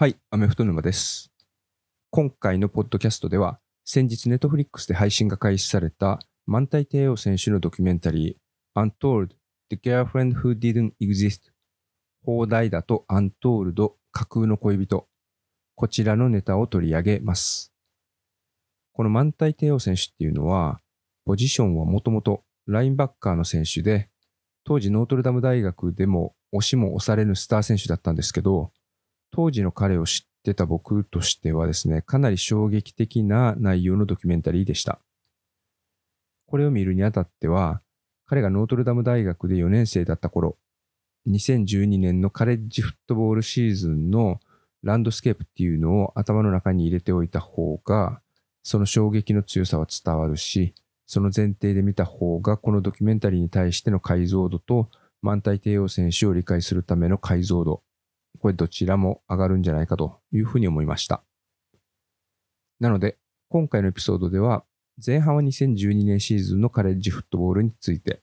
はい、アメフト沼です。今回のポッドキャストでは、先日ネットフリックスで配信が開始された満体帝王選手のドキュメンタリー Untold The Girlfriend Who Didn't Exist 放題だと Untold 架空の恋人こちらのネタを取り上げます。この満体帝王選手っていうのは、ポジションはもともとラインバッカーの選手で、当時ノートルダム大学でも押しも押されぬスター選手だったんですけど、当時の彼を知ってた僕としてはですね、かなり衝撃的な内容のドキュメンタリーでした。これを見るにあたっては、彼がノートルダム大学で4年生だった頃、2012年のカレッジフットボールシーズンのランドスケープっていうのを頭の中に入れておいた方が、その衝撃の強さは伝わるし、その前提で見た方がこのドキュメンタリーに対しての解像度と満体帝王選手を理解するための解像度、これどちらも上がるんじゃないかというふうに思いました。なので、今回のエピソードでは、前半は2012年シーズンのカレッジフットボールについて、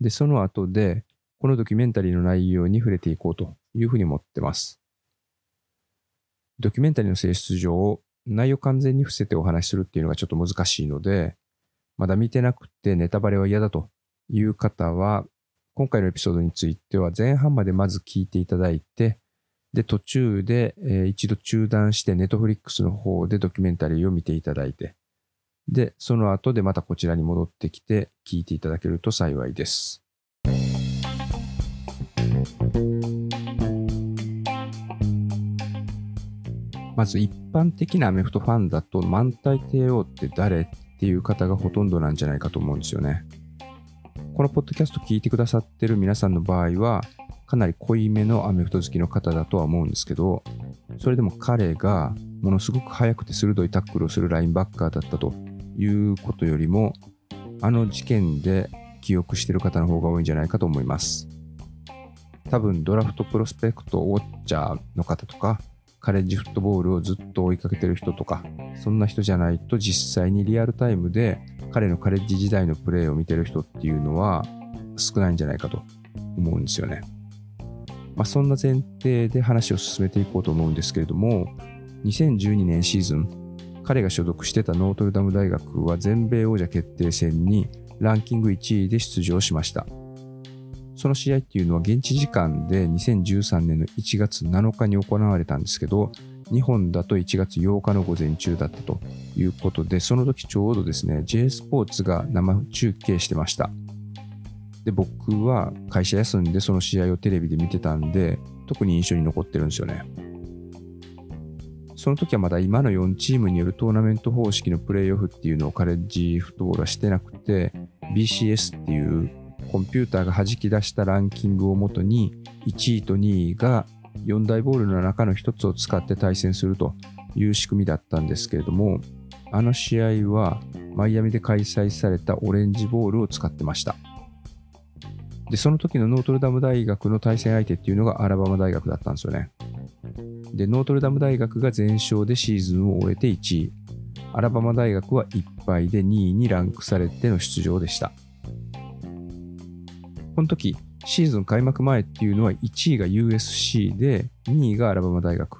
で、その後で、このドキュメンタリーの内容に触れていこうというふうに思ってます。ドキュメンタリーの性質上、内容完全に伏せてお話しするっていうのがちょっと難しいので、まだ見てなくてネタバレは嫌だという方は、今回のエピソードについては前半までまず聞いていただいて、で、途中で、えー一度中断して、ネットフリックスの方でドキュメンタリーを見ていただいて、で、その後でまたこちらに戻ってきて聞いていただけると幸いです。まず一般的なアメフトファンだと満体帝王って誰？っていう方がほとんどなんじゃないかと思うんですよね。このポッドキャスト聞いてくださってる皆さんの場合は、かなり濃いめのアメフト好きの方だとは思うんですけど、それでも彼がものすごく速くて鋭いタックルをするラインバッカーだったということよりも、あの事件で記憶してる方の方が多いんじゃないかと思います。多分ドラフトプロスペクトウォッチャーの方とか、カレッジフットボールをずっと追いかけてる人とか、そんな人じゃないと実際にリアルタイムで彼のカレッジ時代のプレーを見てる人っていうのは少ないんじゃないかと思うんですよね。まあ、そんな前提で話を進めていこうと思うんですけれども、2012年シーズン、彼が所属してたノートルダム大学は全米王者決定戦にランキング1位で出場しました。その試合っていうのは現地時間で2013年の1月7日に行われたんですけど、日本だと1月8日の午前中だったということで、その時ちょうどですね、J スポーツが生中継してました。で、僕は会社休んでその試合をテレビで見てたんで、特に印象に残ってるんですよね。その時はまだ今の4チームによるトーナメント方式のプレーオフっていうのをカレッジフットボールはしてなくて、BCS っていうコンピューターが弾き出したランキングをもとに、1位と2位が4大ボウルの中の1つを使って対戦するという仕組みだったんですけれども、あの試合はマイアミで開催されたオレンジボウルを使ってました。で、その時のノートルダム大学の対戦相手っていうのがアラバマ大学だったんですよね。で、ノートルダム大学が全勝でシーズンを終えて1位。アラバマ大学は1敗で2位にランクされての出場でした。この時、シーズン開幕前っていうのは1位が USC で2位がアラバマ大学。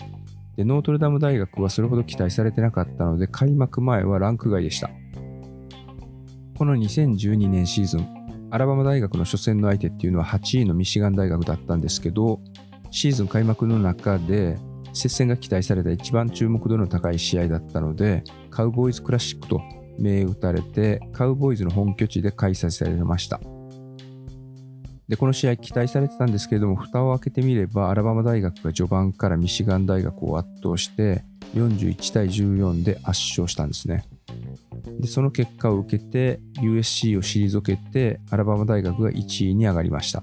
で、ノートルダム大学はそれほど期待されてなかったので開幕前はランク外でした。この2012年シーズン、アラバマ大学の初戦の相手っていうのは8位のミシガン大学だったんですけど、シーズン開幕の中で接戦が期待された一番注目度の高い試合だったので、カウボーイズクラシックと銘打たれて、カウボーイズの本拠地で開催されました。で、この試合期待されてたんですけれども、蓋を開けてみれば、アラバマ大学が序盤からミシガン大学を圧倒して、41対14で圧勝したんですね。で、その結果を受けて、USC を退けて、アラバマ大学が1位に上がりました。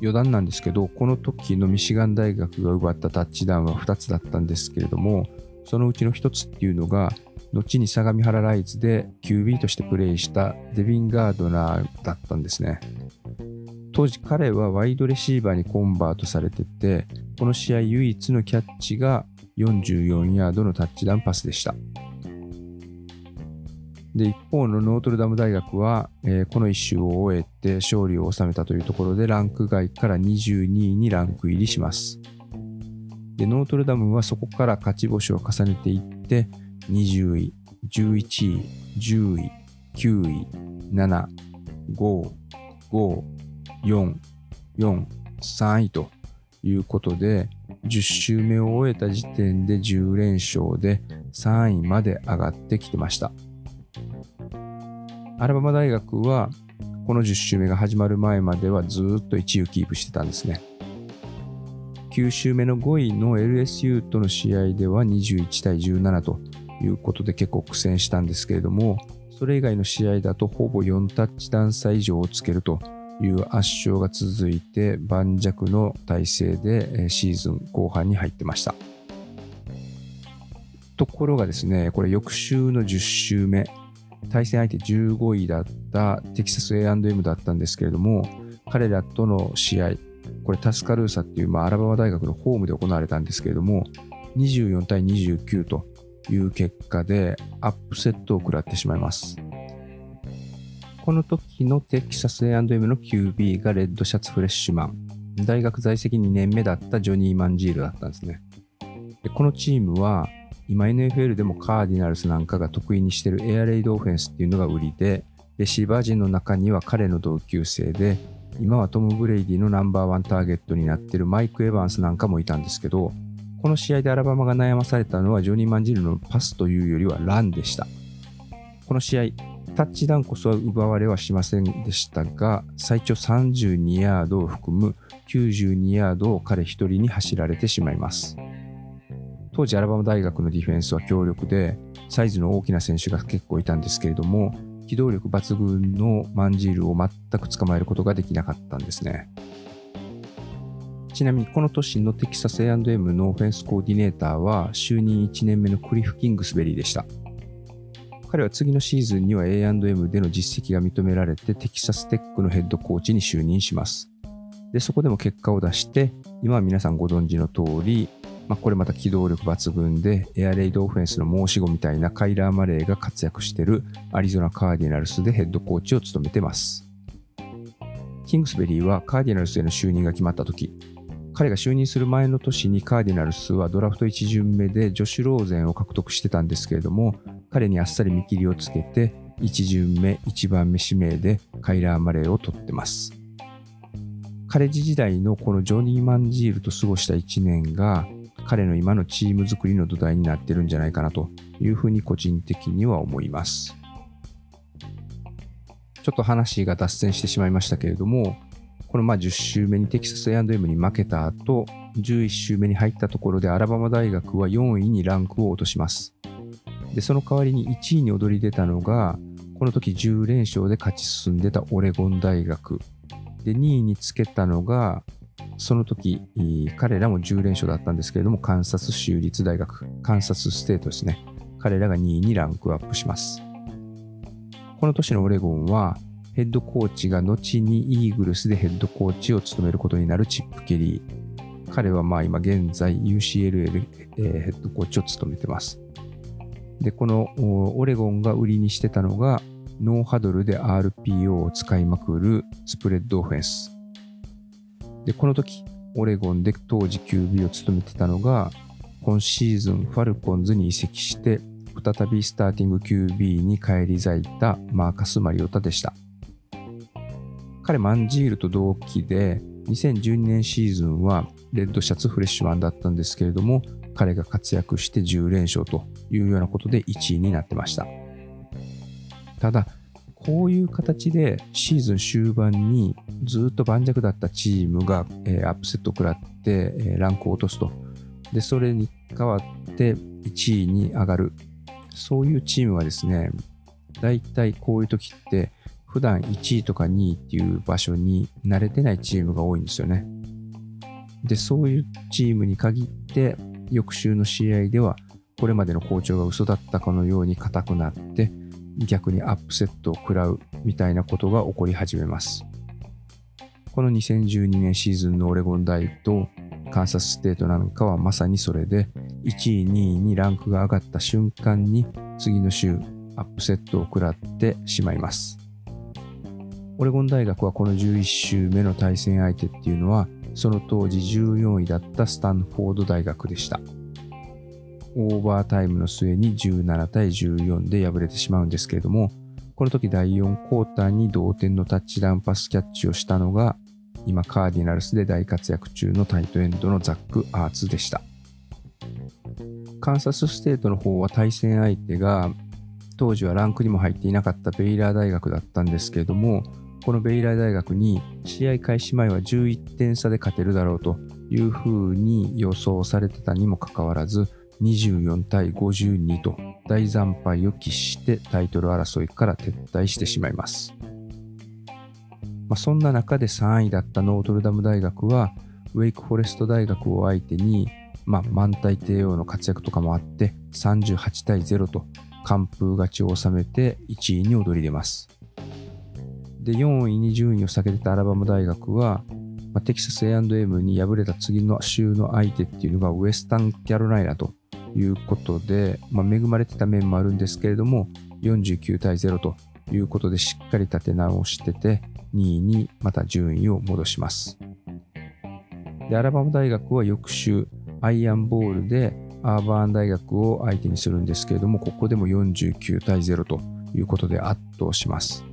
余談なんですけど、この時のミシガン大学が奪ったタッチダウンは2つだったんですけれども、そのうちの1つっていうのが、後に相模原ライズで QB としてプレイしたデビン・ガードナーだったんですね。当時彼はワイドレシーバーにコンバートされてて、この試合唯一のキャッチが44ヤードのタッチダウンパスでした。で、一方のノートルダム大学は、えーこの一周を終えて勝利を収めたというところで、ランク外から22位にランク入りします。で、ノートルダムはそこから勝ち星を重ねていって、20位、11位、10位、9位、7、5、5、4、4、3位ということで、10周目を終えた時点で10連勝で3位まで上がってきてました。アラバマ大学はこの10周目が始まる前まではずっと1位をキープしてたんですね。9周目の5位の LSU との試合では21対17ということで結構苦戦したんですけれども、それ以外の試合だとほぼ4タッチダウン差以上をつけるという圧勝が続いて盤石の体制でシーズン後半に入ってました。ところがですね、これ翌週の10週目、対戦相手15位だったテキサス A&M だったんですけれども、彼らとの試合、これタスカルーサっていう、まあ、アラバマ大学のホームで行われたんですけれども、24対29という結果でアップセットを食らってしまいます。この時のテキサス A&M の QB がレッドシャツフレッシュマン。大学在籍2年目だったジョニー・マンジールだったんですね。でこのチームは今 NFL でもカーディナルスなんかが得意にしてるエアレイドオフェンスっていうのが売りで、レシーバー陣の中には彼の同級生で、今はトム・ブレイディのナンバーワンターゲットになってるマイク・エヴァンスなんかもいたんですけど、この試合でアラバマが悩まされたのはジョニー・マンジールのパスというよりはランでした。この試合、タッチダウンこそは奪われはしませんでしたが、最長32ヤードを含む92ヤードを彼一人に走られてしまいます。当時アラバマ大学のディフェンスは強力で、サイズの大きな選手が結構いたんですけれども、機動力抜群のマンジールを全く捕まえることができなかったんですね。ちなみにこの年のテキサス A&M のオフェンスコーディネーターは就任1年目のクリフ・キングスベリーでした。彼は次のシーズンには A&M での実績が認められてテキサステックのヘッドコーチに就任します。で、そこでも結果を出して、今は皆さんご存知の通り、まあ、これまた機動力抜群で、エアレイドオフェンスの申し子みたいなカイラー・マレーが活躍しているアリゾナ・カーディナルスでヘッドコーチを務めてます。キングスベリーはカーディナルスへの就任が決まった時、彼が就任する前の年にカーディナルスはドラフト1巡目でジョシュ・ローゼンを獲得してたんですけれども、彼にあっさり見切りをつけて、1巡目、1番目指名でカイラー・マレーを取ってます。カレッジ時代のこのジョニー・マンジールと過ごした1年が、彼の今のチーム作りの土台になってるんじゃないかなというふうに個人的には思います。ちょっと話が脱線してしまいましたけれども、このまあ10周目にテキサス A&M に負けた後、11周目に入ったところでアラバマ大学は4位にランクを落とします。で、その代わりに1位に躍り出たのが、この時10連勝で勝ち進んでたオレゴン大学。で、2位につけたのが、その時、彼らも10連勝だったんですけれども、カンサス州立大学、カンサスステートですね。彼らが2位にランクアップします。この年のオレゴンは、ヘッドコーチが後にイーグルスでヘッドコーチを務めることになるチップ・ケリー。彼はまあ今現在 UCLA で、ヘッドコーチを務めてます。で、このオレゴンが売りにしてたのが、ノーハドルで RPO を使いまくるスプレッドオフェンス。で、この時、オレゴンで当時 QB を務めてたのが、今シーズンファルコンズに移籍して、再びスターティング QB に返り咲いたマーカス・マリオタでした。彼、マンジールと同期で、2012年シーズンはレッドシャツフレッシュマンだったんですけれども、彼が活躍して10連勝というようなことで1位になってました。ただ、こういう形でシーズン終盤にずっと盤石だったチームが、え、アップセットを食らって、え、ランクを落とすと。で、それに代わって1位に上がる。そういうチームはですね、大体こういう時って普段1位とか2位っていう場所に慣れてないチームが多いんですよね。で、そういうチームに限って翌週の試合ではこれまでの好調が嘘だったかのように硬くなって逆にアップセットを食らうみたいなことが起こり始めます。この2012年シーズンのオレゴン大とカンサスステートなんかはまさにそれで1位、2位にランクが上がった瞬間に次の週アップセットを食らってしまいます。オレゴン大学はこの11週目の対戦相手っていうのはその当時14位だったスタンフォード大学でした。オーバータイムの末に17対14で敗れてしまうんですけれども、この時第4クォーターに同点のタッチダウンパスキャッチをしたのが、今カーディナルスで大活躍中のタイトエンドのザック・アーツでした。カンサスステートの方は対戦相手が当時はランクにも入っていなかったベイラー大学だったんですけれども、このベイラー大学に試合開始前は11点差で勝てるだろうというふうに予想されてたにもかかわらず、24対52と大惨敗を喫してタイトル争いから撤退してしまいます。まあ、そんな中で3位だったノートルダム大学はウェイクフォレスト大学を相手に、まあ、満体帝王の活躍とかもあって38対0と完封勝ちを収めて1位に躍り出ます。で、4位に順位を下げてたアラバマ大学は、まあ、テキサス A&M に敗れた次の週の相手っていうのがウエスタンキャロライナということで、まあ、恵まれてた面もあるんですけれども、49対0ということでしっかり立て直してて、2位にまた順位を戻します。で、アラバマ大学は翌週、アイアンボールでアーバーン大学を相手にするんですけれども、ここでも49対0ということで圧倒します。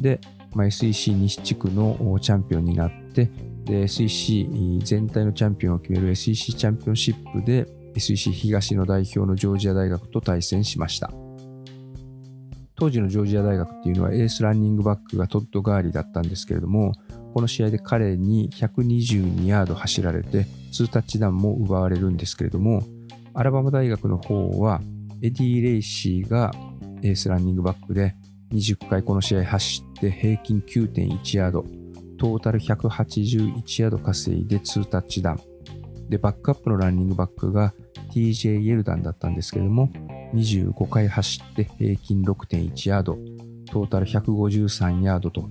で、まあ、SEC 西地区のチャンピオンになって、で SEC 全体のチャンピオンを決める SEC チャンピオンシップで SEC 東の代表のジョージア大学と対戦しました。当時のジョージア大学っていうのはエースランニングバックがトッド・ガーリーだったんですけれども、この試合で彼に122ヤード走られて2タッチダウンも奪われるんですけれども、アラバマ大学の方はエディ・レイシーがエースランニングバックで20回この試合走って平均9.1ヤード、トータル181ヤード稼いで2タッチダウン。で、バックアップのランニングバックが TJ イエルダンだったんですけれども、25回走って平均6.1ヤード、トータル153ヤードと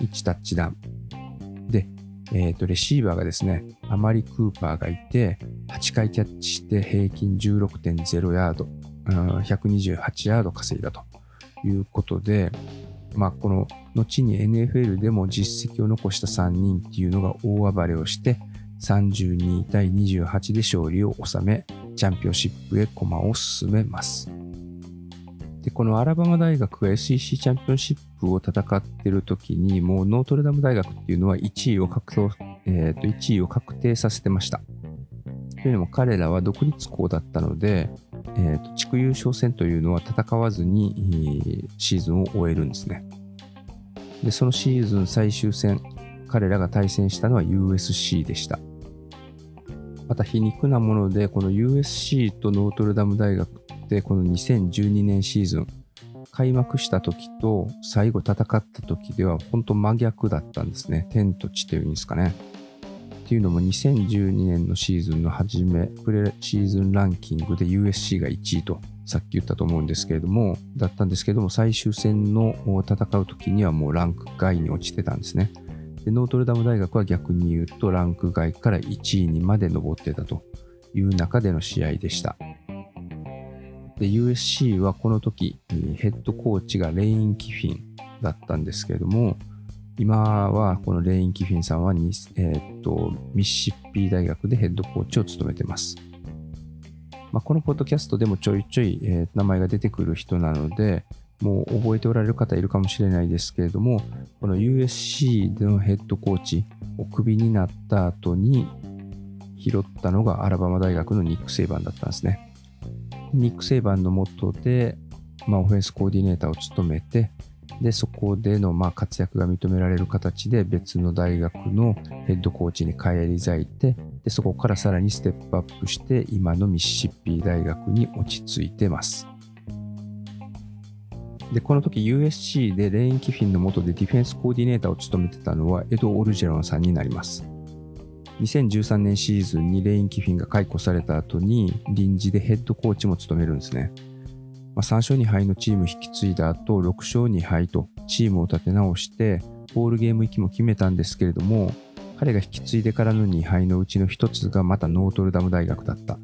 1タッチダウン。で、えっ、ー、と、レシーバーがですね、アマリ・クーパーがいて、8回キャッチして平均16.0ヤード、128ヤード稼いだということで、まあ、この後に NFL でも実績を残した3人っていうのが大暴れをして、32対28で勝利を収め、チャンピオンシップへ駒を進めます。で、このアラバマ大学が SEC チャンピオンシップを戦っている時に、もうノートルダム大学っていうのは1位を確定、えー、と1位を確定させてました。というのも彼らは独立校だったので、えーと、地区優勝戦というのは戦わずにシーズンを終えるんですね。で、そのシーズン最終戦、彼らが対戦したのは USC でした。また皮肉なもので、この USC とノートルダム大学ってこの2012年シーズン、開幕した時と最後戦った時では本当真逆だったんですね。天と地というんですかね。っていうのも2012年のシーズンの初め、プレシーズンランキングで USC が1位とさっき言ったと思うんですけれども、だったんですけども、最終戦の戦う時にはもうランク外に落ちてたんですね。でノートルダム大学は逆に言うとランク外から1位にまで上ってたという中での試合でした。で USC はこの時ヘッドコーチがレイン・キフィンだったんですけれども、今はこのレイン・キフィンさんはに、えー、っとミシシッピー大学でヘッドコーチを務めてます。まあ、このポッドキャストでもちょいちょい、えー、名前が出てくる人なので、もう覚えておられる方いるかもしれないですけれども、この USC でのヘッドコーチをクビになった後に拾ったのがアラバマ大学のニック・セイバンだったんですね。ニック・セイバンのもとで、まあ、オフェンスコーディネーターを務めて、で、そこでのまあ活躍が認められる形で別の大学のヘッドコーチに返り咲いて、でそこからさらにステップアップして今のミシシッピ大学に落ち着いてます。で、この時 USC でレイン・キフィンの下でディフェンスコーディネーターを務めてたのはエド・オルジェロンさんになります。2013年シーズンにレイン・キフィンが解雇された後に臨時でヘッドコーチも務めるんですね。まあ、3勝2敗のチーム引き継いだ後、6勝2敗とチームを立て直して、ボールゲーム行きも決めたんですけれども、彼が引き継いでからの2敗のうちの1つがまたノートルダム大学だった。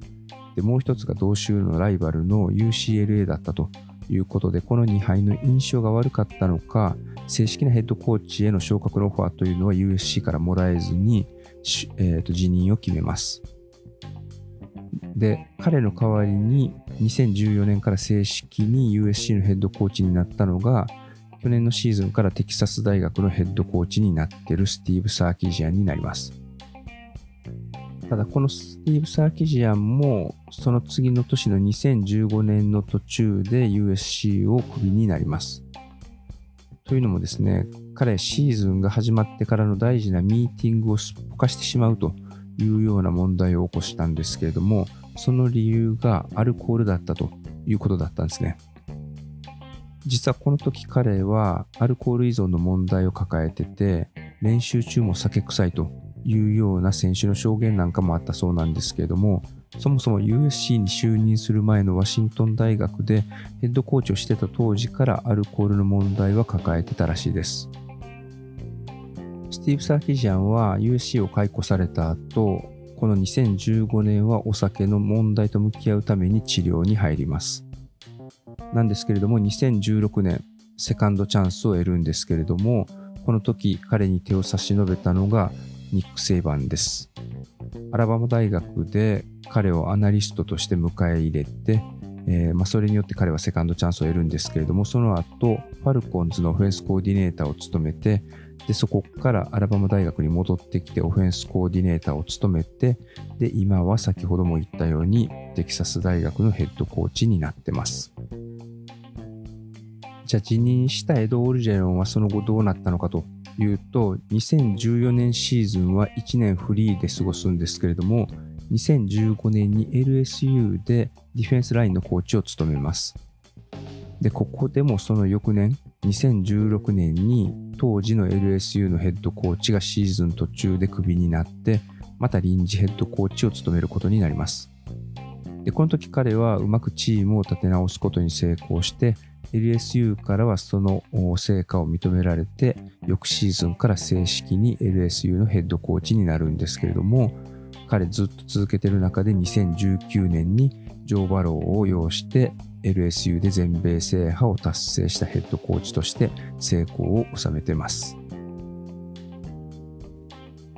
で、もう1つが同州のライバルの UCLA だったということで、この2敗の印象が悪かったのか、正式なヘッドコーチへの昇格のオファーというのは USC からもらえずに、えー、と辞任を決めます。で、彼の代わりに2014年から正式に USC のヘッドコーチになったのが、去年のシーズンからテキサス大学のヘッドコーチになっているスティーブ・サーキジアンになります。ただ、このスティーブ・サーキジアンも、その次の年の2015年の途中で USC をクビになります。というのもですね、彼シーズンが始まってからの大事なミーティングをすっぽかしてしまうというような問題を起こしたんですけれども、その理由がアルコールだったということだったんですね。実はこの時彼はアルコール依存の問題を抱えてて、練習中も酒臭いというような選手の証言なんかもあったそうなんですけれども、そもそも USC に就任する前のワシントン大学でヘッドコーチをしてた当時からアルコールの問題は抱えてたらしいです。スティーブ・サーキジャンは UC を解雇された後、この2015年はお酒の問題と向き合うために治療に入ります。なんですけれども、2016年、セカンドチャンスを得るんですけれども、この時彼に手を差し伸べたのがニック・セイバンです。アラバマ大学で彼をアナリストとして迎え入れて、えー、まあ、それによって彼はセカンドチャンスを得るんですけれども、その後、ファルコンズのオフェンスコーディネーターを務めて、で、そこからアラバマ大学に戻ってきてオフェンスコーディネーターを務めて、で、今は先ほども言ったようにテキサス大学のヘッドコーチになってます。じゃあ辞任したエド・オルジェロンはその後どうなったのかというと、2014年シーズンは1年フリーで過ごすんですけれども、2015年に LSU でディフェンスラインのコーチを務めます。で、ここでもその翌年、2016年に当時の LSU のヘッドコーチがシーズン途中でクビになって、また臨時ヘッドコーチを務めることになります。で、この時彼はうまくチームを立て直すことに成功して、LSU からはその成果を認められて、翌シーズンから正式に LSU のヘッドコーチになるんですけれども、彼ずっと続けてる中で2019年にジョー・バローを擁して LSU で全米制覇を達成したヘッドコーチとして成功を収めてます。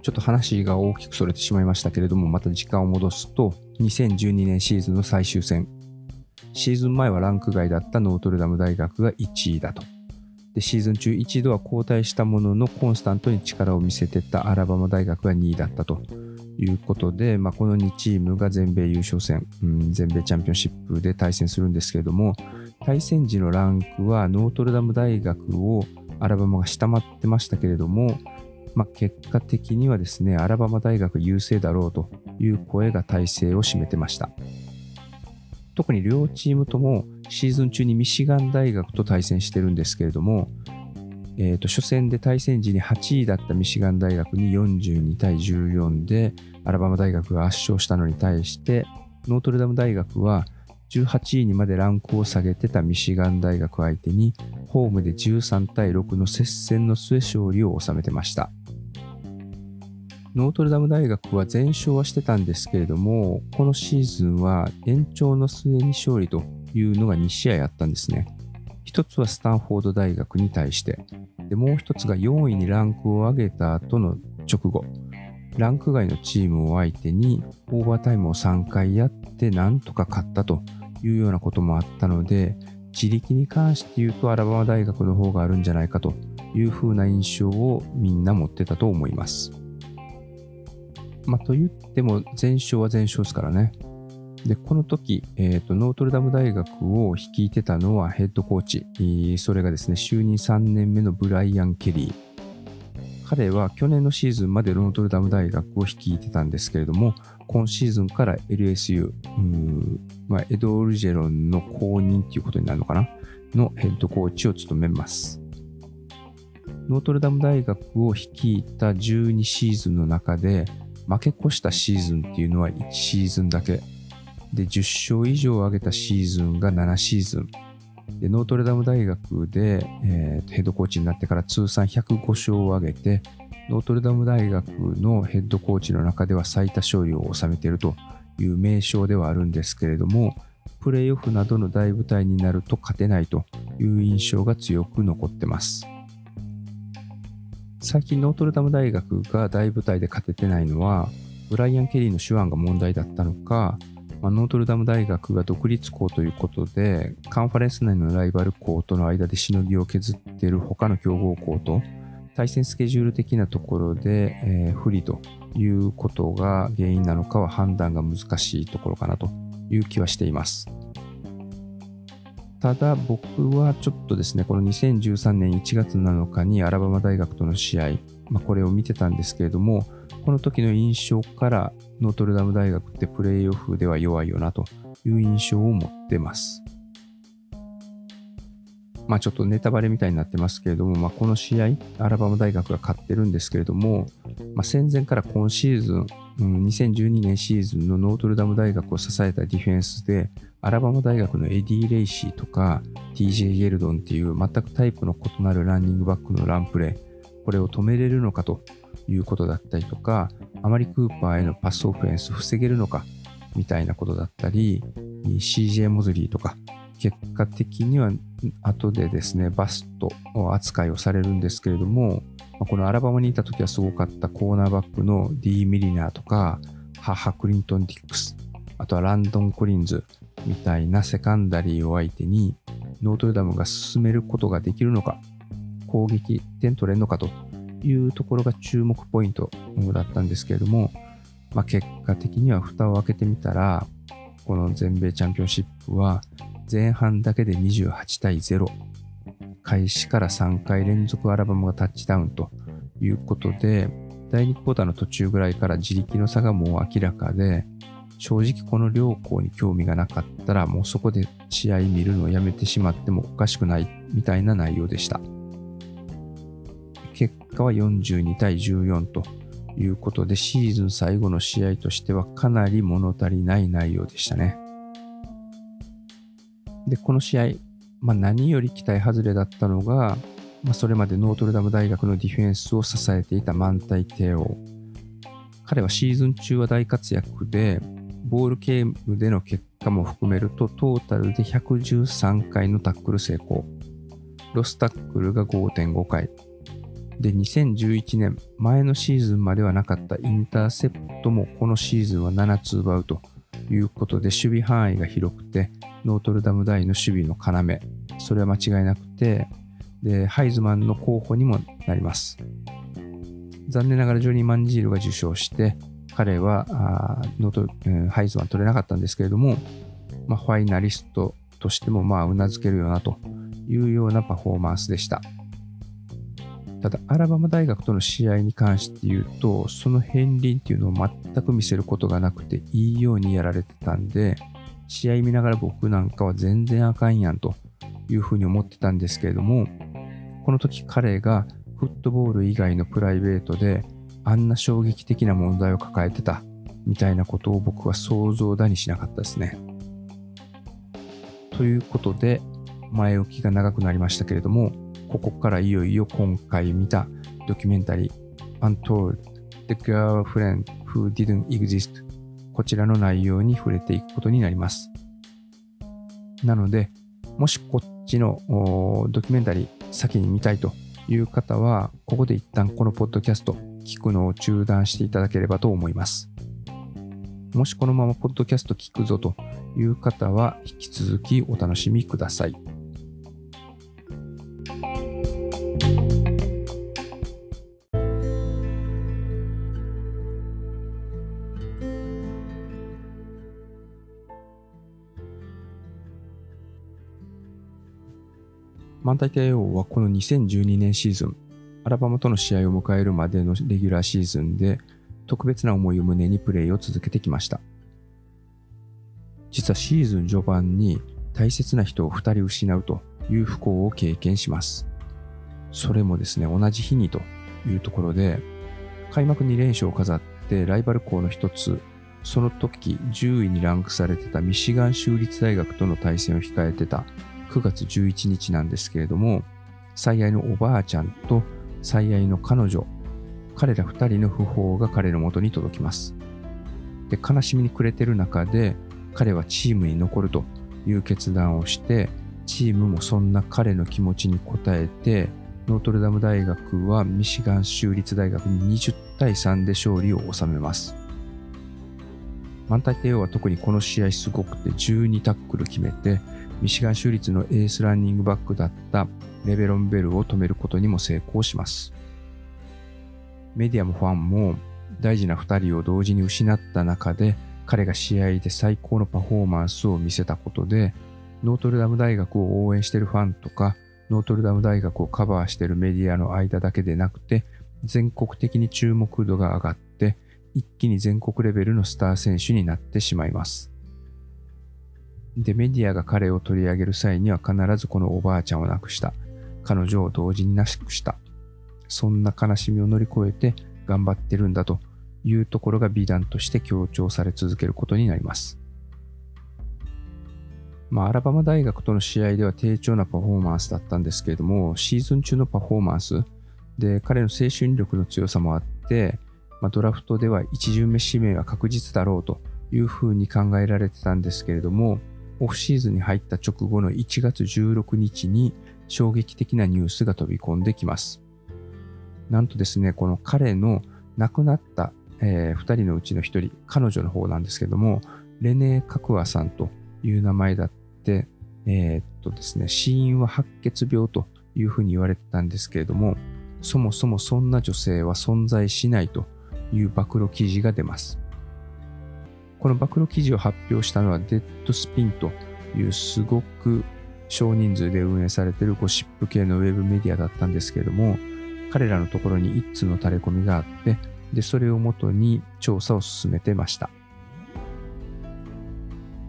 ちょっと話が大きくそれてしまいましたけれども、また時間を戻すと、2012年シーズンの最終戦、シーズン前はランク外だったノートルダム大学が1位だと。でシーズン中一度は交代したもののコンスタントに力を見せてたアラバマ大学が2位だったということで、まあ、この2チームが全米優勝戦、うん、全米チャンピオンシップで対戦するんですけれども対戦時のランクはノートルダム大学をアラバマが下回ってましたけれども、まあ、結果的にはですねアラバマ大学優勢だろうという声が大勢を占めてました。特に両チームともシーズン中にミシガン大学と対戦してるんですけれども、えー、と初戦で対戦時に8位だったミシガン大学に42対14でアラバマ大学が圧勝したのに対してノートルダム大学は18位にまでランクを下げてたミシガン大学相手にホームで13対6の接戦の末勝利を収めてました。ノートルダム大学は全勝はしてたんですけれども、このシーズンは延長の末に勝利というのが2試合あったんですね。一つはスタンフォード大学に対して、でもう一つが4位にランクを上げた後の直後、ランク外のチームを相手にオーバータイムを3回やってなんとか勝ったというようなこともあったので、地力に関して言うとアラバマ大学の方があるんじゃないかというふうな印象をみんな持ってたと思います。まあ、と言っても全勝は全勝ですからね。で、この時、えーと、ノートルダム大学を率いてたのはヘッドコーチ。それがですね、就任3年目のブライアン・ケリー。彼は去年のシーズンまでノートルダム大学を率いてたんですけれども、今シーズンから LSU、まあ、エド・オルジェロンの後任ということになるのかな？のヘッドコーチを務めます。ノートルダム大学を率いた12シーズンの中で、負け越したシーズンっていうのは1シーズンだけ。で、10勝以上上げたシーズンが7シーズン。で、ノートルダム大学で、えー、ヘッドコーチになってから通算105勝を挙げて、ノートルダム大学のヘッドコーチの中では最多勝利を収めているという名将ではあるんですけれども、プレーオフなどの大舞台になると勝てないという印象が強く残ってます。最近ノートルダム大学が大舞台で勝ててないのは、ブライアン・ケリーの手腕が問題だったのか、まあ、ノートルダム大学が独立校ということで、カンファレンス内のライバル校との間でしのぎを削っている他の強豪校と、対戦スケジュール的なところで、えー、不利ということが原因なのかは判断が難しいところかなという気はしています。ただ僕はちょっとですね、この2013年1月7日にアラバマ大学との試合、まあ、これを見てたんですけれども、この時の印象からノートルダム大学ってプレイオフでは弱いよなという印象を持ってます。まあちょっとネタバレみたいになってますけれども、まあ、この試合、アラバマ大学が勝ってるんですけれども、まあ、戦前から今シーズン、うん、2012年シーズンのノートルダム大学を支えたディフェンスで、アラバマ大学のエディ・レイシーとか TJ ゲルドンっていう全くタイプの異なるランニングバックのランプレー、これを止めれるのかということだったりとか、アマリ・クーパーへのパスオフェンス防げるのかみたいなことだったり、CJ モズリーとか、結果的には後でですね、バストを扱いをされるんですけれども、このアラバマにいた時はすごかったコーナーバックの D・ ミリナーとか、母クリントン・ディックス、あとはランドン・コリンズみたいなセカンダリーを相手に、ノートルダムが進めることができるのか、攻撃点取れるのかというところが注目ポイントだったんですけれども、まあ、結果的には蓋を開けてみたら、この全米チャンピオンシップは前半だけで28対0。開始から3回連続アラバムがタッチダウンということで、第2クォーターの途中ぐらいから自力の差がもう明らかで、正直この両校に興味がなかったらもうそこで試合見るのをやめてしまってもおかしくないみたいな内容でした。結果は42対14ということでシーズン最後の試合としてはかなり物足りない内容でしたね。で、この試合、まあ、何より期待外れだったのが、まあ、それまでノートルダム大学のディフェンスを支えていた満体帝王。彼はシーズン中は大活躍で、ボールゲームでの結果も含めると、トータルで113回のタックル成功。ロスタックルが5.5回。で、2011年、前のシーズンまではなかったインターセプトもこのシーズンは7つ奪うということで、守備範囲が広くて、ノートルダム大の守備の要、それは間違いなくて、で、ハイズマンの候補にもなります。残念ながらジョニー・マンジールが受賞して、彼はあノート、えー、ハイズマン取れなかったんですけれども、まあ、ファイナリストとしてもまあうなずけるよなというようなパフォーマンスでした。ただ、アラバマ大学との試合に関して言うと、その片鱗っていうのを全く見せることがなくて、いいようにやられてたんで、試合見ながら僕なんかは全然あかんやんというふうに思ってたんですけれども、この時彼がフットボール以外のプライベートであんな衝撃的な問題を抱えてたみたいなことを僕は想像だにしなかったですね。ということで、前置きが長くなりましたけれども、ここからいよいよ今回見たドキュメンタリー Untold The Girlfriend Who Didn't Exist こちらの内容に触れていくことになります。なので、もしこっちのドキュメンタリー先に見たいという方は、ここで一旦このポッドキャスト聞くのを中断していただければと思います。もしこのままポッドキャスト聞くぞという方は、引き続きお楽しみください。満体帝王はこの2012年シーズン、アラバマとの試合を迎えるまでのレギュラーシーズンで特別な思いを胸にプレーを続けてきました。実はシーズン序盤に大切な人を2人失うという不幸を経験します。それもですね、同じ日にというところで、開幕2連勝を飾ってライバル校の一つ、その時10位にランクされてたミシガン州立大学との対戦を控えてた9月11日なんですけれども、最愛のおばあちゃんと最愛の彼女、彼ら2人の訃報が彼のもとに届きます。で、悲しみに暮れてる中で、彼はチームに残るという決断をして、チームもそんな彼の気持ちに応えて、ノートルダム大学はミシガン州立大学に20対3で勝利を収めます。満体帝王は特にこの試合すごくて12タックル決めて、ミシガン州立のエースランニングバックだったレベロンベルを止めることにも成功します。メディアもファンも大事な2人を同時に失った中で彼が試合で最高のパフォーマンスを見せたことでノートルダム大学を応援しているファンとかノートルダム大学をカバーしているメディアの間だけでなくて全国的に注目度が上がって一気に全国レベルのスター選手になってしまいます。で、メディアが彼を取り上げる際には必ずこのおばあちゃんを亡くした。彼女を同時に亡くした。そんな悲しみを乗り越えて頑張ってるんだというところが美談として強調され続けることになります。まあ、アラバマ大学との試合では低調なパフォーマンスだったんですけれども、シーズン中のパフォーマンスで彼の精神力の強さもあって、まあ、ドラフトでは一巡目指名は確実だろうというふうに考えられてたんですけれども、オフシーズンに入った直後の1月16日に衝撃的なニュースが飛び込んできます。なんとですね、この彼の亡くなった、えー、2人のうちの1人、彼女の方なんですけども、レネー・カクアさんという名前だって、えー、っとですね、死因は白血病というふうに言われてたんですけれども、そもそもそんな女性は存在しないという暴露記事が出ます。この暴露記事を発表したのはデッドスピンというすごく少人数で運営されているゴシップ系のウェブメディアだったんですけれども、彼らのところに一通の垂れ込みがあって、で、それをもとに調査を進めてました。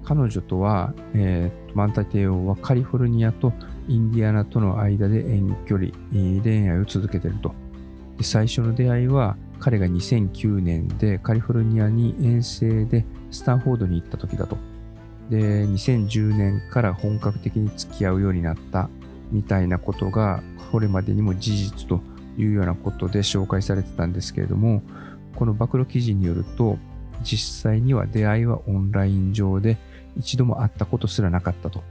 彼女とは、えー、マンタ帝王はカリフォルニアとインディアナとの間で遠距離、恋愛を続けていると。で最初の出会いは彼が2009年でカリフォルニアに遠征でスタンフォードに行った時だと。で、2010年から本格的に付き合うようになったみたいなことが、これまでにも事実というようなことで紹介されてたんですけれども、この暴露記事によると、実際には出会いはオンライン上で一度も会ったことすらなかったと。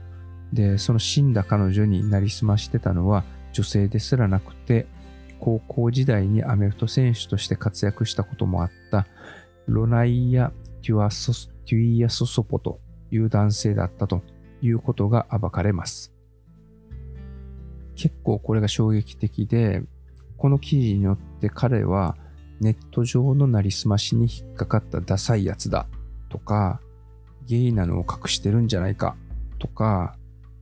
で、その死んだ彼女になりすましてたのは女性ですらなくて、高校時代にアメフト選手として活躍したこともあったロナイア・テュアソテュイア・ソソポという男性だったということが暴かれます。結構これが衝撃的で、この記事によって彼はネット上のなりすましに引っかかったダサいやつだとか、ゲイなのを隠してるんじゃないかとか、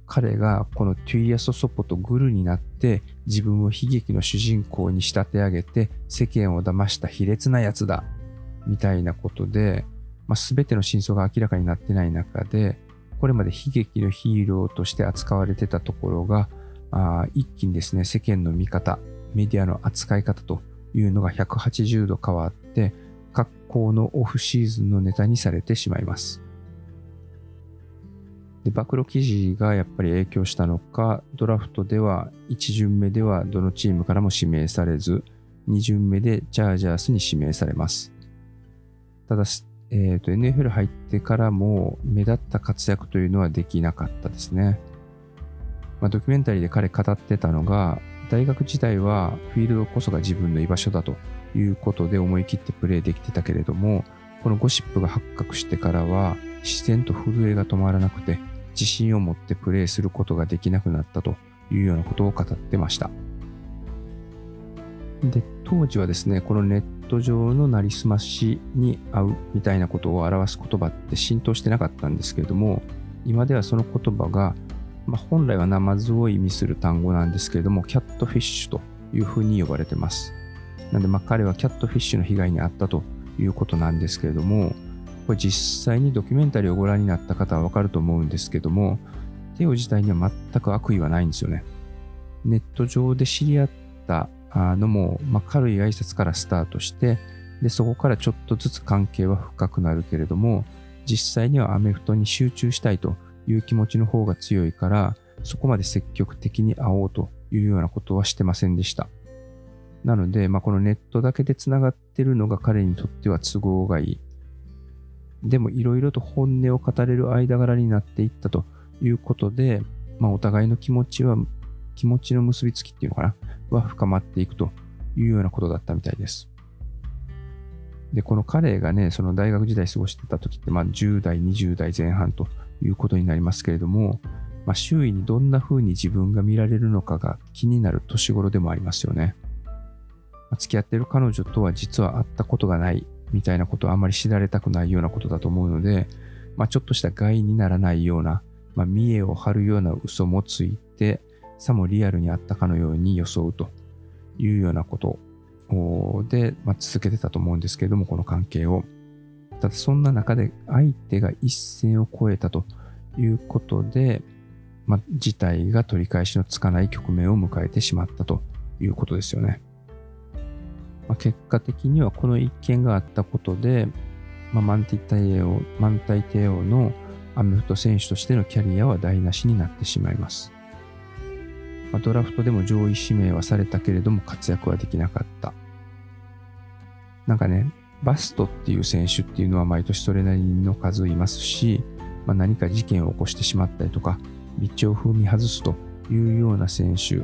彼がこのテュイアソソポとグルになって自分を悲劇の主人公に仕立て上げて世間を騙した卑劣なやつだみたいなことで、まあ、全ての真相が明らかになってない中でこれまで悲劇のヒーローとして扱われてたところがあ一気にですね世間の見方メディアの扱い方というのが180度変わって格好のオフシーズンのネタにされてしまいます。で、暴露記事がやっぱり影響したのか、ドラフトでは1巡目ではどのチームからも指名されず、2巡目でチャージャースに指名されます。ただ、えっ、ー、と、NFL 入ってからも目立った活躍というのはできなかったですね。まあ、ドキュメンタリーで彼語ってたのが、大学時代はフィールドこそが自分の居場所だということで思い切ってプレーできてたけれども、このゴシップが発覚してからは自然と震えが止まらなくて、自信を持ってプレーすることができなくなったというようなことを語ってました。で、当時はですね、このネット上のなりすましに合うみたいなことを表す言葉って浸透してなかったんですけれども、今ではその言葉が、まあ、本来はナマズを意味する単語なんですけれども、キャットフィッシュというふうに呼ばれてます。なんで、ま、彼はキャットフィッシュの被害に遭ったということなんですけれども、これ実際にドキュメンタリーをご覧になった方はわかると思うんですけども、テオ自体には全く悪意はないんですよね。ネット上で知り合ったのも、まあ、軽い挨拶からスタートして、で、そこからちょっとずつ関係は深くなるけれども、実際にはアメフトに集中したいという気持ちの方が強いから、そこまで積極的に会おうというようなことはしてませんでした。なので、まあ、このネットだけで繋がってるのが彼にとっては都合がいい。でもいろいろと本音を語れる間柄になっていったということで、まあ、お互いの気持ちは気持ちの結びつきっていうのかな？は深まっていくというようなことだったみたいです。で、この彼がね、その大学時代過ごしてた時って、まあ10代、20代前半ということになりますけれども、まあ、周囲にどんな風に自分が見られるのかが気になる年頃でもありますよね。まあ、付き合ってる彼女とは実は会ったことがないみたいなことはあんまり知られたくないようなことだと思うので、まあ、ちょっとした害にならないような、まあ、見栄を張るような嘘もついて、さもリアルにあったかのように装うというようなことで、まあ、続けてたと思うんですけれども、この関係を。ただそんな中で相手が一線を越えたということで、まあ、事態が取り返しのつかない局面を迎えてしまったということですよね。まあ、結果的にはこの一件があったことで、まあ、マンティ帝王、マンタイ帝王のアメフト選手としてのキャリアは台無しになってしまいます。まあ、ドラフトでも上位指名はされたけれども活躍はできなかった。なんかね、バストっていう選手っていうのは毎年それなりの数いますし、まあ、何か事件を起こしてしまったりとか、道を踏み外すというような選手、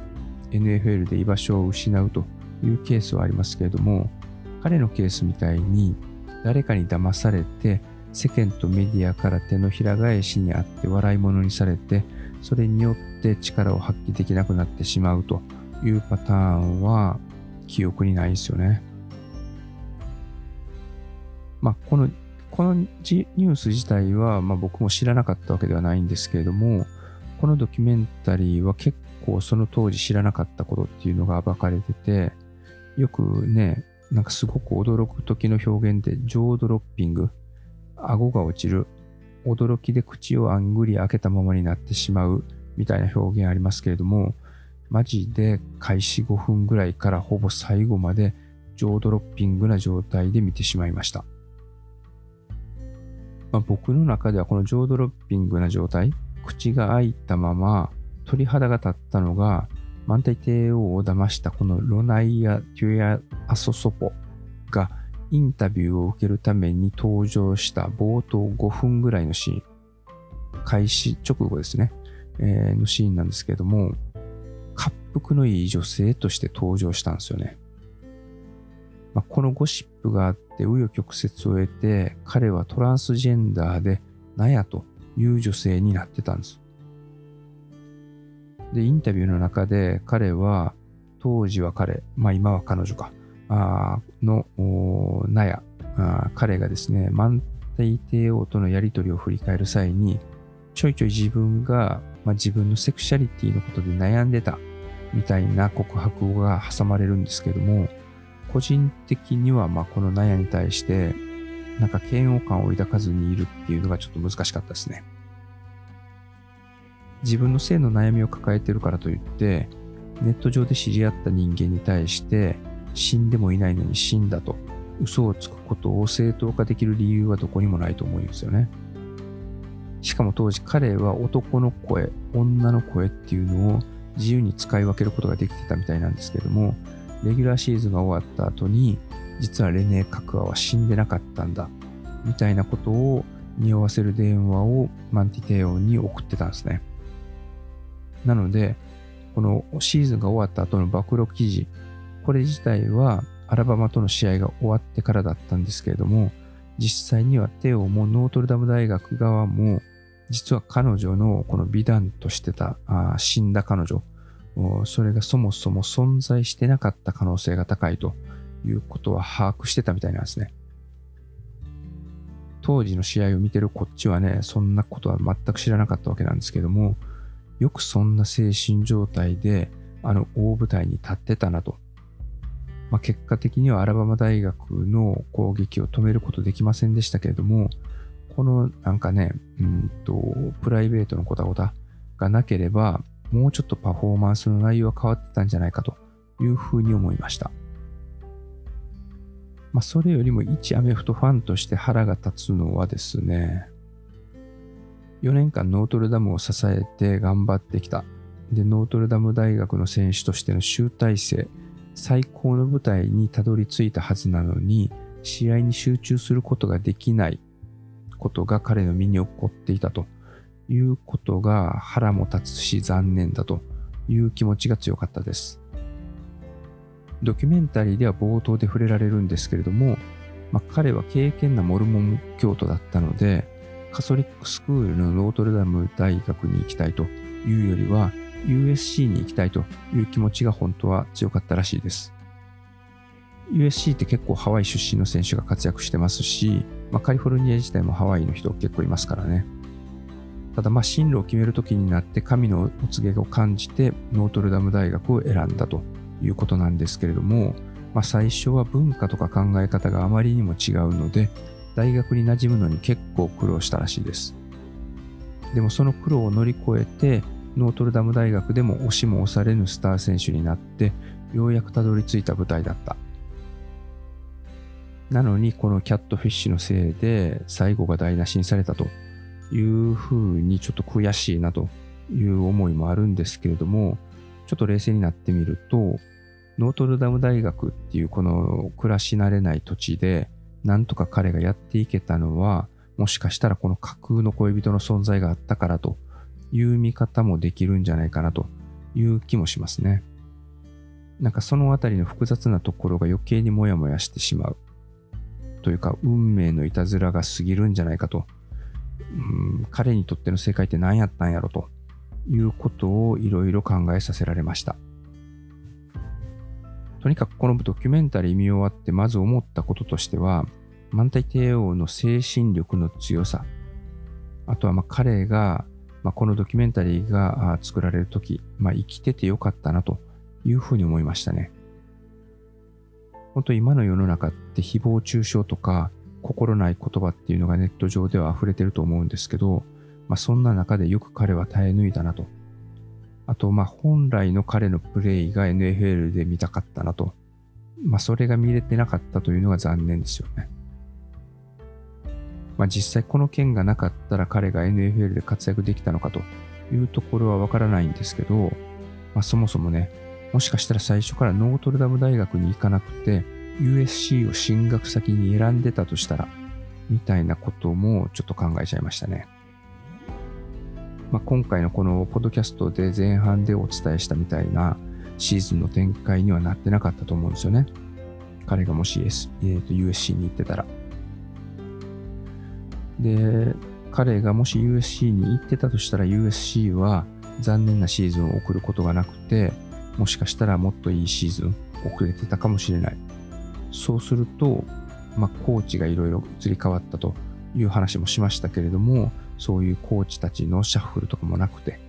NFL で居場所を失うというケースはありますけれども、彼のケースみたいに誰かに騙されて世間とメディアから手のひら返しにあって笑い物にされて、それによって力を発揮できなくなってしまうというパターンは記憶にないですよね。まあ、この、このニュース自体は、まあ、僕も知らなかったわけではないんですけれども、このドキュメンタリーは結構その当時知らなかったことっていうのが暴かれてて、よくね、なんかすごく驚く時の表現で、ジョードロッピング、顎が落ちる、驚きで口をあんぐり開けたままになってしまうみたいな表現ありますけれども、マジで開始5分ぐらいからほぼ最後までジョードロッピングな状態で見てしまいました。まあ、僕の中ではこのジョードロッピングな状態、口が開いたまま鳥肌が立ったのが、満体帝王を騙したこのロナイア・テュエア・アソソポがインタビューを受けるために登場した冒頭5分ぐらいのシーン、開始直後ですね、え、のシーンなんですけれども、滑腹のいい女性として登場したんですよね。まあ、このゴシップがあって、紆余曲折を得て、彼はトランスジェンダーで、ナヤという女性になってたんです。で、インタビューの中で彼は、当時は彼、まあ今は彼女か、あの、ナヤ、彼がですね、満体帝王とのやりとりを振り返る際に、ちょいちょい自分が、まあ、自分のセクシャリティのことで悩んでたみたいな告白が挟まれるんですけども、個人的には、ま、この納屋に対して、なんか嫌悪感を抱かずにいるっていうのがちょっと難しかったですね。自分の性の悩みを抱えてるからといって、ネット上で知り合った人間に対して、死んでもいないのに死んだと、嘘をつくことを正当化できる理由はどこにもないと思うんですよね。しかも当時彼は男の声、女の声っていうのを自由に使い分けることができてたみたいなんですけども、レギュラーシーズンが終わった後に、実はレネー・カクアは死んでなかったんだ、みたいなことを匂わせる電話をマンティテオンに送ってたんですね。なので、このシーズンが終わった後の暴露記事、これ自体はアラバマとの試合が終わってからだったんですけれども、実際にはテオもノートルダム大学側も、実は彼女のこの美談としてたあ死んだ彼女それがそもそも存在してなかった可能性が高いということは把握してたみたいなんですね。当時の試合を見てるこっちはね、そんなことは全く知らなかったわけなんですけども、よくそんな精神状態であの大舞台に立ってたなと。まあ、結果的にはアラバマ大学の攻撃を止めることできませんでしたけれども、このなんかね、うんと、プライベートのこたごたがなければ、もうちょっとパフォーマンスの内容は変わってたんじゃないかというふうに思いました。まあ、それよりも一アメフトファンとして腹が立つのはですね、4年間ノートルダムを支えて頑張ってきた。で、ノートルダム大学の選手としての集大成、最高の舞台にたどり着いたはずなのに、試合に集中することができないことが彼の身に起こっていたということが腹も立つし残念だという気持ちが強かったです。ドキュメンタリーでは冒頭で触れられるんですけれども、まあ、彼は敬虔なモルモン教徒だったので、カソリックスクールのノートルダム大学に行きたいというよりは、USC に行きたいという気持ちが本当は強かったらしいです。USC って結構ハワイ出身の選手が活躍してますし、まあ、カリフォルニア自体もハワイの人結構いますからね。ただま進路を決めるときになって神のお告げを感じてノートルダム大学を選んだということなんですけれども、まあ、最初は文化とか考え方があまりにも違うので大学に馴染むのに結構苦労したらしいです。でもその苦労を乗り越えてノートルダム大学でも押しも押されぬスター選手になってようやくたどり着いた舞台だった。なのにこのキャットフィッシュのせいで最後が台無しにされたというふうにちょっと悔しいなという思いもあるんですけれども、ちょっと冷静になってみると、ノートルダム大学っていうこの暮らし慣れない土地で、なんとか彼がやっていけたのは、もしかしたらこの架空の恋人の存在があったからという見方もできるんじゃないかなという気もしますね。なんかそのあたりの複雑なところが余計にもやもやしてしまう。というか、運命のいたずらが過ぎるんじゃないかとうん、彼にとっての正解って何やったんやろということをいろいろ考えさせられました。とにかくこのドキュメンタリー見終わってまず思ったこととしては、満体帝王の精神力の強さ、あとはま彼が、まあ、このドキュメンタリーが作られるとき、まあ、生きててよかったなというふうに思いましたね。本当今の世の中って誹謗中傷とか心ない言葉っていうのがネット上では溢れてると思うんですけど、まあ、そんな中でよく彼は耐え抜いたなと。あと、まあ、本来の彼のプレイが NFL で見たかったなと。まあ、それが見れてなかったというのが残念ですよね。まあ、実際この件がなかったら彼が NFL で活躍できたのかというところはわからないんですけど、まあ、そもそもね、もしかしたら最初からノートルダム大学に行かなくて、USC を進学先に選んでたとしたら、みたいなこともちょっと考えちゃいましたね。まあ、今回のこのポッドキャストで前半でお伝えしたみたいなシーズンの展開にはなってなかったと思うんですよね。彼がもし、S えー、と USC に行ってたら。で、彼がもし USC に行ってたとしたら USC は残念なシーズンを送ることがなくて、もしかしたらもっといいシーズン遅れてたかもしれない。そうすると、まあ、コーチがいろいろ移り変わったという話もしましたけれども、そういうコーチたちのシャッフルとかもなくて、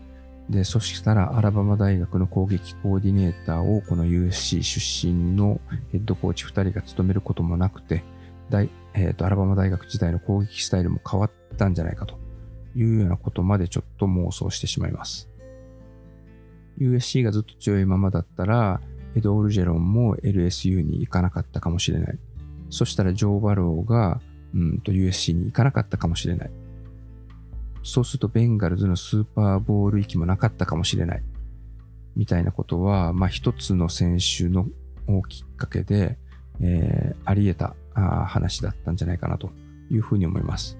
で、そしたらアラバマ大学の攻撃コーディネーターをこの USC 出身のヘッドコーチ2人が務めることもなくて、大えーと、アラバマ大学時代の攻撃スタイルも変わったんじゃないかというようなことまでちょっと妄想してしまいます。USC がずっと強いままだったら、エド・オルジェロンも LSU に行かなかったかもしれない。そしたらジョー・バローが、うんと USC に行かなかったかもしれない。そうするとベンガルズのスーパーボール域もなかったかもしれない。みたいなことは、まあ一つの選手のきっかけで、えー、あり得たあ話だったんじゃないかなというふうに思います。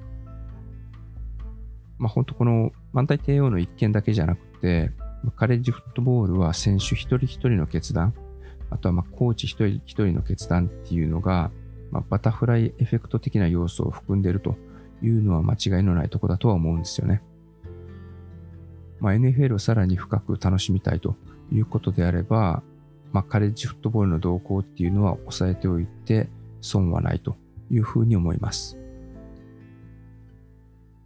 まあ本当この満体帝王の一件だけじゃなくて、カレッジフットボールは選手一人一人の決断、あとはまコーチ一人一人の決断っていうのが、ま、バタフライエフェクト的な要素を含んでいるというのは間違いのないとこだとは思うんですよね。まあ、NFL をさらに深く楽しみたいということであれば、まあ、カレッジフットボールの動向っていうのは抑えておいて損はないというふうに思います。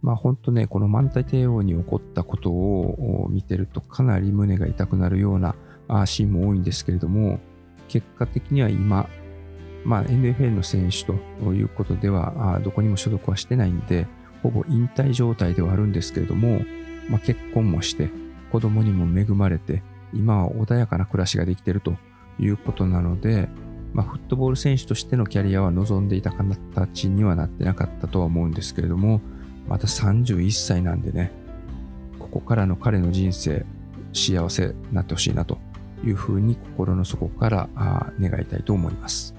まあ本当ね、この満体帝王に起こったことを見てるとかなり胸が痛くなるようなシーンも多いんですけれども、結果的には今、まあ NFL の選手ということでは、どこにも所属はしてないんで、ほぼ引退状態ではあるんですけれども、まあ、結婚もして、子供にも恵まれて、今は穏やかな暮らしができているということなので、まあ、フットボール選手としてのキャリアは望んでいた形にはなってなかったとは思うんですけれども、また31歳なんでね、ここからの彼の人生、幸せになってほしいなというふうに心の底から願いたいと思います。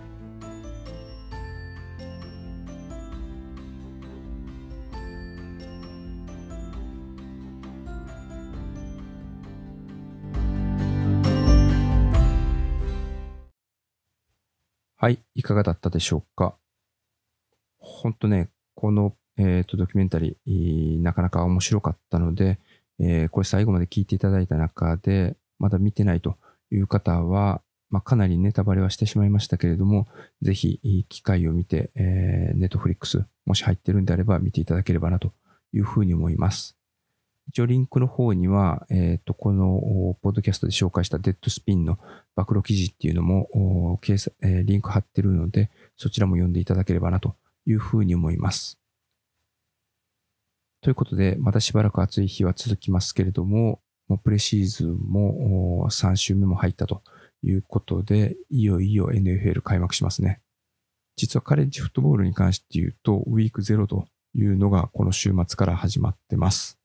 はい、いかがだったでしょうか？本当ね、このえーとドキュメンタリー、なかなか面白かったので、えーこれ最後まで聞いていただいた中で、まだ見てないという方は、まあ、かなりネタバレはしてしまいましたけれども、ぜひ、機会を見て、えー、ネットフリックス、もし入ってるんであれば見ていただければなというふうに思います。一応リンクの方には、えっ、と、この、ポッドキャストで紹介したデッドスピンの暴露記事っていうのも、掲載えリンク貼ってるので、そちらも読んでいただければなというふうに思います。ということで、またしばらく暑い日は続きますけれども、もうプレシーズンも3週目も入ったということで、いよいよ NFL 開幕しますね。実はカレッジフットボールに関して言うと、ウィーク0というのがこの週末から始まってます。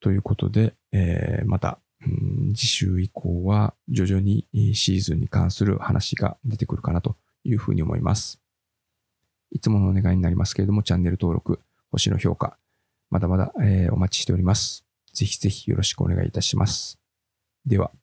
ということで、えーまた、うん次週以降は徐々にシーズンに関する話が出てくるかなというふうに思います。いつものお願いになりますけれども、チャンネル登録、星の評価、まだまだ、えーお待ちしております。ぜひぜひよろしくお願いいたします。では。